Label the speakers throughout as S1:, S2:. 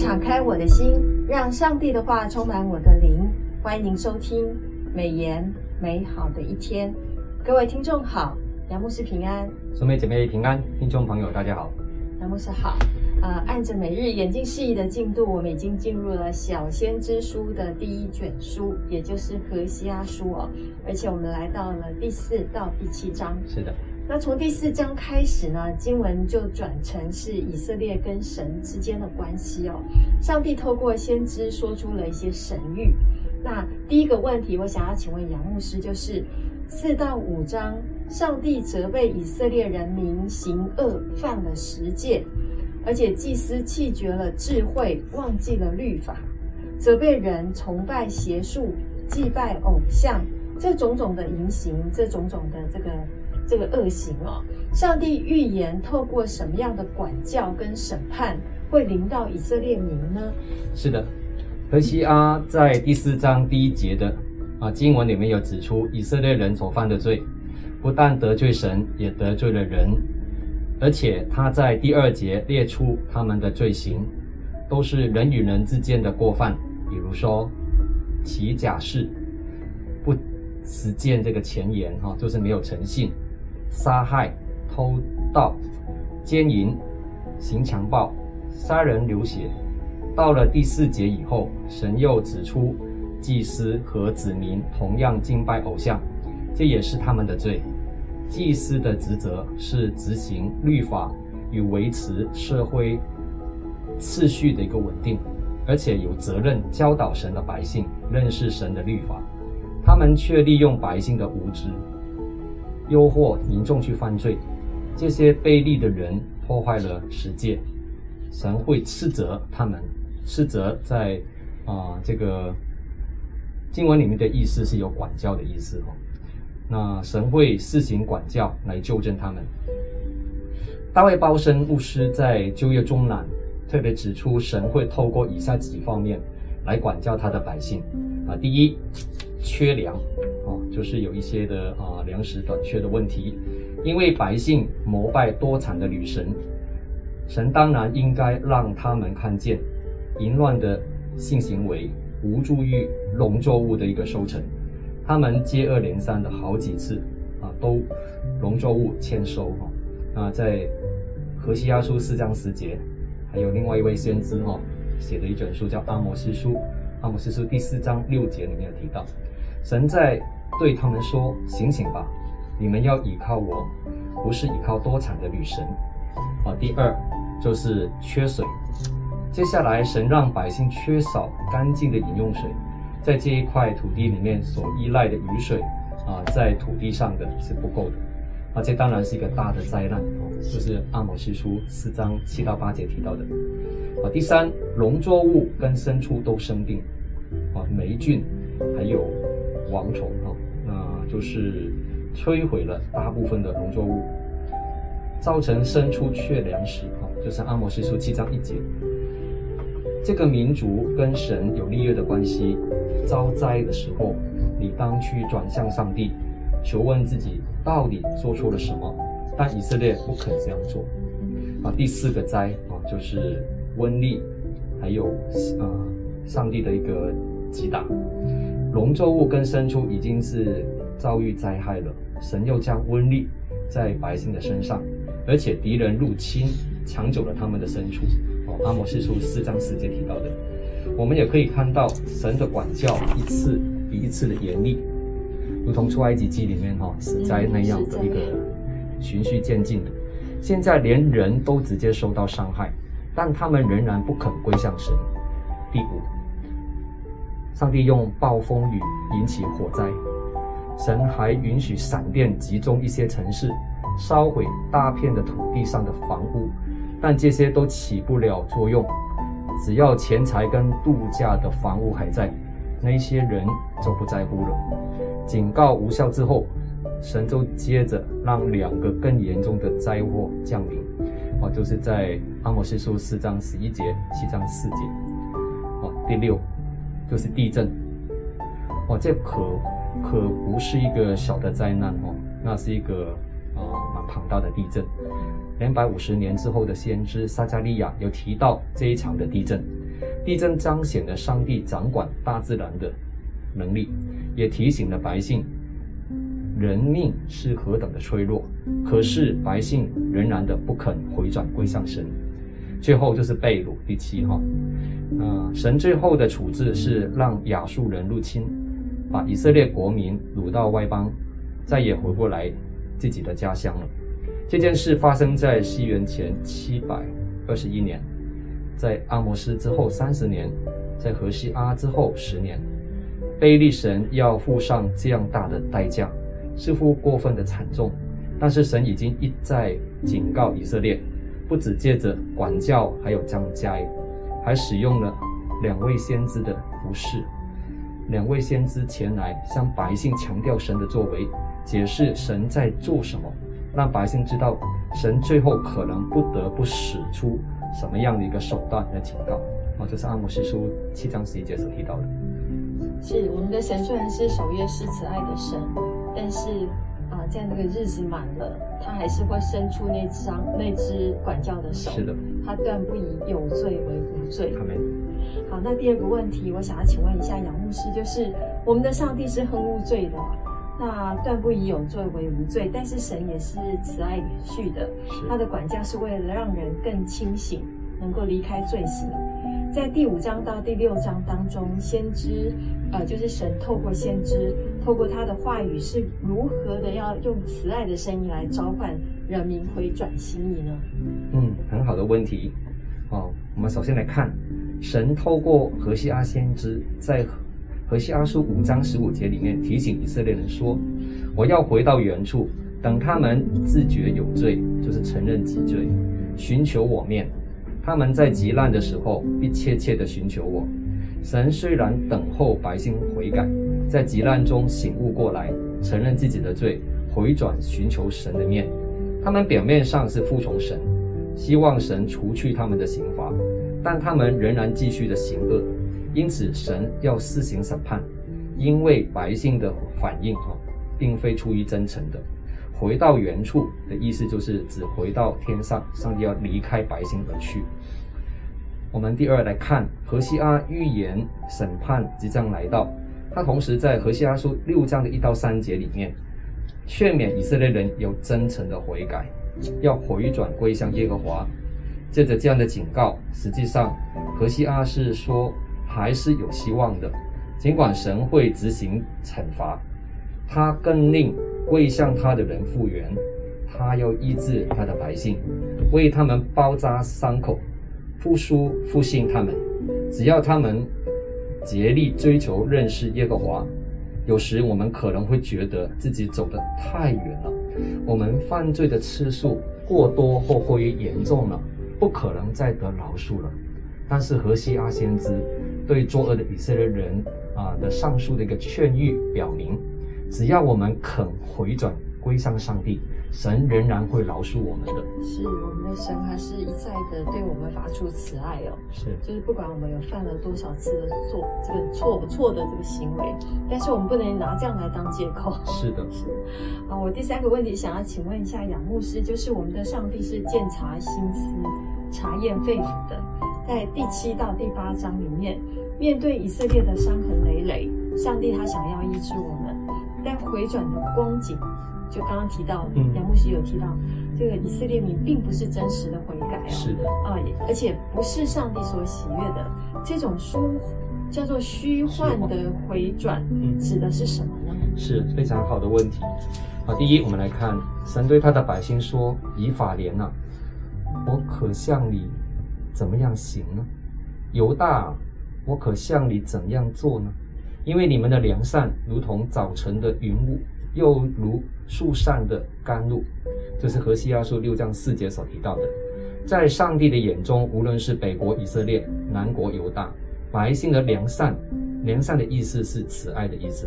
S1: 敞开我的心，让上帝的话充满我的灵。欢迎您收听美言美好的一天。各位听众好，杨牧师平安，
S2: 兄妹姐妹平安，听众朋友大家好，
S1: 杨牧师好。呃，按着每日眼镜释义的进度，我们已经进入了小先知书的第一卷书，也就是何西阿书哦。而且我们来到了第四到第七章。
S2: 是的。
S1: 那从第四章开始呢，经文就转成是以色列跟神之间的关系哦。上帝透过先知说出了一些神谕。那第一个问题，我想要请问杨牧师，就是四到五章，上帝责备以色列人民行恶，犯了十诫，而且祭司弃绝了智慧，忘记了律法，责备人崇拜邪术，祭拜偶像，这种种的言行，这种种的这个。这个恶行哦，上帝预言透过什么样的管教跟审判会临到以色列民呢？
S2: 是的，何西阿在第四章第一节的啊经文里面有指出，以色列人所犯的罪，不但得罪神，也得罪了人，而且他在第二节列出他们的罪行，都是人与人之间的过犯，比如说起假誓，不实践这个前言哈，就是没有诚信。杀害、偷盗、奸淫、行强暴、杀人流血。到了第四节以后，神又指出，祭司和子民同样敬拜偶像，这也是他们的罪。祭司的职责是执行律法与维持社会秩序的一个稳定，而且有责任教导神的百姓认识神的律法。他们却利用百姓的无知。诱惑民众去犯罪，这些卑劣的人破坏了世界，神会斥责他们。斥责在啊、这个经文里面的意思是有管教的意思哦。那神会施行管教来纠正他们。大卫鲍森牧师在就业中南特别指出，神会透过以下几方面来管教他的百姓啊。第一，缺粮。就是有一些的啊粮食短缺的问题，因为百姓膜拜多产的女神，神当然应该让他们看见淫乱的性行为无助于农作物的一个收成，他们接二连三的好几次啊都农作物欠收哈。那在荷西阿书四章十节，还有另外一位先知哈写的一卷书叫阿摩司书，阿摩司书第四章六节里面有提到，神在。对他们说：“醒醒吧，你们要倚靠我，不是倚靠多产的女神。”啊，第二就是缺水。接下来，神让百姓缺少干净的饮用水，在这一块土地里面所依赖的雨水啊，在土地上的是不够的。啊，这当然是一个大的灾难，就是阿摩司书四章七到八节提到的。啊，第三，农作物跟牲畜都生病，啊，霉菌还有蝗虫啊。就是摧毁了大部分的农作物，造成牲畜缺粮食。啊，就是阿摩司书七章一节。这个民族跟神有立约的关系，遭灾的时候，你当去转向上帝，求问自己到底做错了什么。但以色列不肯这样做。啊，第四个灾啊，就是瘟疫，还有啊，上帝的一个击打，农作物跟牲畜已经是。遭遇灾害了，神又将瘟疫在百姓的身上，而且敌人入侵，抢走了他们的牲畜。哦，阿摩司书四章四节提到的，我们也可以看到神的管教一次比一次的严厉，如同出埃及记里面哈死灾那样的一个循序渐进的。现在连人都直接受到伤害，但他们仍然不肯归向神。第五，上帝用暴风雨引起火灾。神还允许闪电集中一些城市，烧毁大片的土地上的房屋，但这些都起不了作用。只要钱财跟度假的房屋还在，那些人就不在乎了。警告无效之后，神就接着让两个更严重的灾祸降临。哦，就是在阿摩司书四章十一节、七章四节。哦，第六就是地震。哦，这可。可不是一个小的灾难哦，那是一个啊蛮庞大的地震。两百五十年之后的先知撒迦利亚有提到这一场的地震，地震彰显了上帝掌管大自然的能力，也提醒了百姓，人命是何等的脆弱。可是百姓仍然的不肯回转归向神。最后就是被掳，第七哈，呃，神最后的处置是让亚述人入侵，把以色列国民掳到外邦，再也回不来自己的家乡了。这件事发生在西元前七百二十一年，在阿摩斯之后三十年，在何西阿之后十年，非利神要付上这样大的代价，似乎过分的惨重，但是神已经一再警告以色列。不止借着管教，还有降灾，还使用了两位先知的服事。两位先知前来向百姓强调神的作为，解释神在做什么，让百姓知道神最后可能不得不使出什么样的一个手段来警告。哦，这是阿摩司书七章十一节所提到的。
S1: 是我们的神虽然是守约施慈爱的神，但是。啊，在那个日子满了，他还是会伸出那张那只管教的手。
S2: 是的，
S1: 他断不以有罪为无罪。好，那第二个问题，我想要请问一下杨牧师，就是我们的上帝是恨无罪的，那断不以有罪为无罪，但是神也是慈爱怜恤的，他的管教是为了让人更清醒，能够离开罪行。在第五章到第六章当中，先知，呃，就是神透过先知，透过他的话语，是如何的要用慈爱的声音来召唤人民回转心意呢？
S2: 嗯，很好的问题。哦，我们首先来看，神透过何西阿先知，在何西阿书五章十五节里面提醒以色列人说：“我要回到原处，等他们自觉有罪，就是承认己罪，寻求我面。”他们在极难的时候必切切地寻求我。神虽然等候百姓悔改，在极难中醒悟过来，承认自己的罪，回转寻求神的面。他们表面上是服从神，希望神除去他们的刑罚，但他们仍然继续的行恶，因此神要施行审判。因为百姓的反应啊，并非出于真诚的。回到原处的意思就是指回到天上，上帝要离开百姓而去。我们第二来看何西阿预言审判即将来到，他同时在何西阿书六章的一到三节里面劝勉以色列人有真诚的悔改，要回转归向耶和华。借着这样的警告，实际上何西阿是说还是有希望的，尽管神会执行惩罚，他更令。为向他的人复原，他要医治他的百姓，为他们包扎伤口，复苏复兴他们。只要他们竭力追求认识耶和华，有时我们可能会觉得自己走得太远了，我们犯罪的次数过多或过于严重了，不可能再得饶恕了。但是何西阿先知对作恶的以色列人啊的上述的一个劝谕表明。只要我们肯回转归向上帝，神仍然会饶恕我们的。
S1: 是我们的神还是一再的对我们发出慈爱哦。
S2: 是，
S1: 就是不管我们有犯了多少次的错，这个错错的这个行为，但是我们不能拿这样来当借口。
S2: 是的，
S1: 是。啊，我第三个问题想要请问一下杨牧师，就是我们的上帝是鉴察心思、查验肺腑的，在第七到第八章里面，面对以色列的伤痕累累，上帝他想要医治我们。但回转的光景，就刚刚提到，杨牧师有提到，这个以色列民并不是真实的悔改哦，
S2: 是的
S1: 啊，而且不是上帝所喜悦的。这种虚叫做虚幻的回转，指的是什么呢？
S2: 是非常好的问题。好，第一，我们来看神对他的百姓说：“以法莲呐，我可向你怎么样行呢？犹大，我可向你怎样做呢？”因为你们的良善如同早晨的云雾，又如树上的甘露，这是何西阿书六章四节所提到的。在上帝的眼中，无论是北国以色列、南国犹大，百姓的良善，良善的意思是慈爱的意思。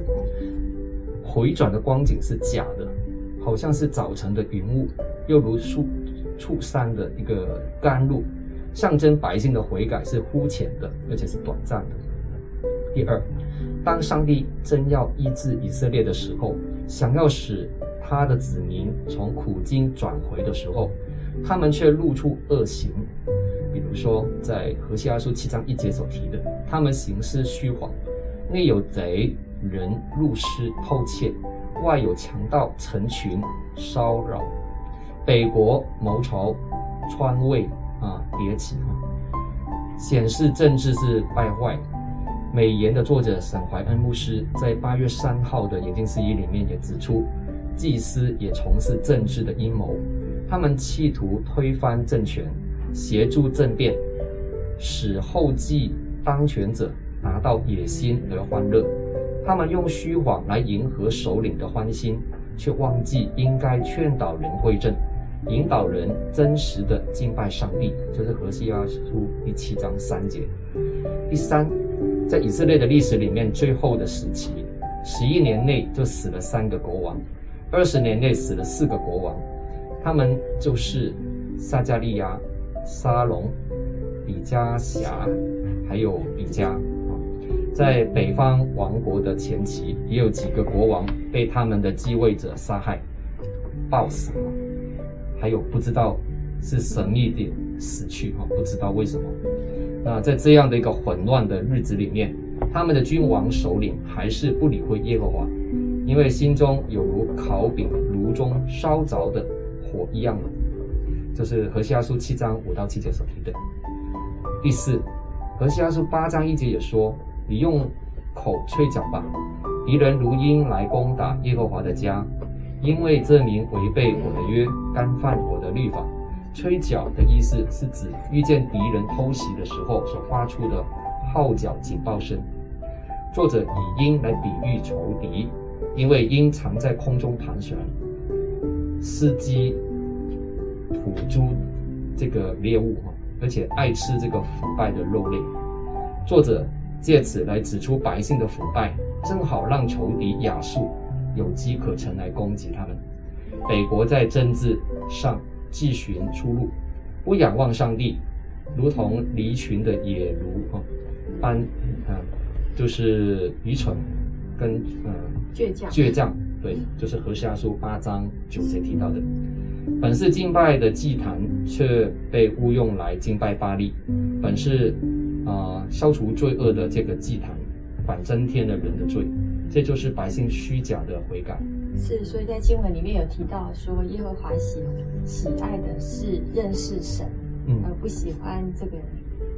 S2: 回转的光景是假的，好像是早晨的云雾，又如树树上的一个甘露，象征百姓的悔改是肤浅的，而且是短暂的。第二。当上帝真要医治以色列的时候，想要使他的子民从苦境转回的时候，他们却露出恶行，比如说在河西阿书七章一节所提的，他们行事虚谎，内有贼人入室偷窃，外有强盗成群骚扰，北国谋朝，川魏啊迭起啊，显示政治是败坏。美言的作者沈怀恩牧师在八月三号的研经释义里面也指出，祭司也从事政治的阴谋，他们企图推翻政权，协助政变，使后继当权者达到野心而欢乐。他们用虚谎来迎合首领的欢心，却忘记应该劝导人归正，引导人真实的敬拜上帝。就是何西阿书第七章三节。第三。在以色列的历史里面，最后的时期，十一年内就死了三个国王，二十年内死了四个国王，他们就是撒迦利亚、沙龙、比加辖，还有比加。在北方王国的前期，也有几个国王被他们的继位者杀害、暴死，还有不知道是神秘的死去啊，不知道为什么。那在这样的一个混乱的日子里面，他们的君王首领还是不理会耶和华，因为心中有如烤饼炉中烧着的火一样。就是何西阿书七章五到七节所提的。第四，何西阿书八章一节也说：“你用口吹角吧，敌人如鹰来攻打耶和华的家，因为这民违背我的约，干犯我的律法。”吹角的意思是指遇见敌人偷袭的时候所发出的号角警报声。作者以鹰来比喻仇敌，因为鹰常在空中盘旋，伺机捕捉这个猎物，而且爱吃这个腐败的肉类。作者借此来指出百姓的腐败，正好让仇敌亚述有机可乘来攻击他们。北国在政治上。既寻出路，不仰望上帝，如同离群的野驴啊，般啊，就是愚蠢跟嗯
S1: 倔强
S2: 倔强，对，就是何西阿书八章九节提到的。本是敬拜的祭坛，却被误用来敬拜巴利；本是啊、呃、消除罪恶的这个祭坛，反增添了人的罪。这就是百姓虚假的悔改。
S1: 是，所以在经文里面有提到说，耶和华喜喜爱的是认识神，嗯，而不喜欢这个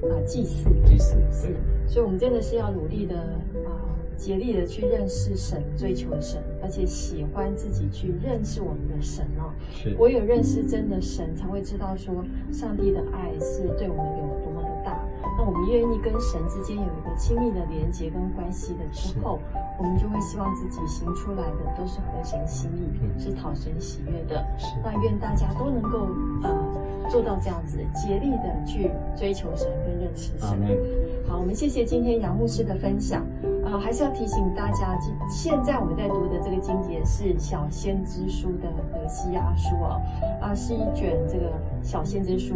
S1: 啊、呃、祭祀。
S2: 祭祀
S1: 是，所以我们真的是要努力的啊、呃，竭力的去认识神，追求神，而且喜欢自己去认识我们的神哦。
S2: 是，
S1: 唯有认识真的神，才会知道说上帝的爱是对我们有多么的大。那我们愿意跟神之间有一个亲密的连接跟关系的之后。我们就会希望自己行出来的都是合神心意，是讨神喜悦的。那愿大家都能够呃做到这样子，竭力的去追求神跟认识神。好，我们谢谢今天杨牧师的分享。呃，还是要提醒大家，现在我们在读的这个经节是《小先知书》的何西阿书哦，啊，是一卷这个小先知书。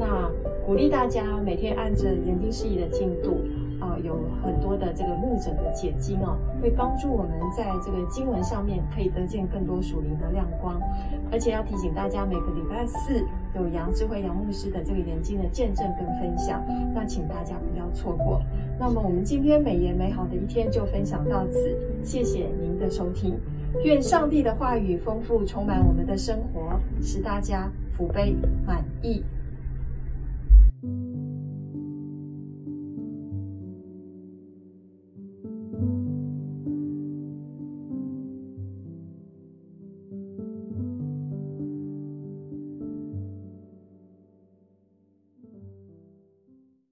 S1: 那鼓励大家每天按着研经释义的进度。有很多的这个牧者的解经哦，会帮助我们在这个经文上面可以得见更多属灵的亮光。而且要提醒大家，每个礼拜四有杨智慧杨牧师的这个研经的见证跟分享，那请大家不要错过。那么我们今天美言美好的一天就分享到此，谢谢您的收听。愿上帝的话语丰富充满我们的生活，使大家福杯满溢。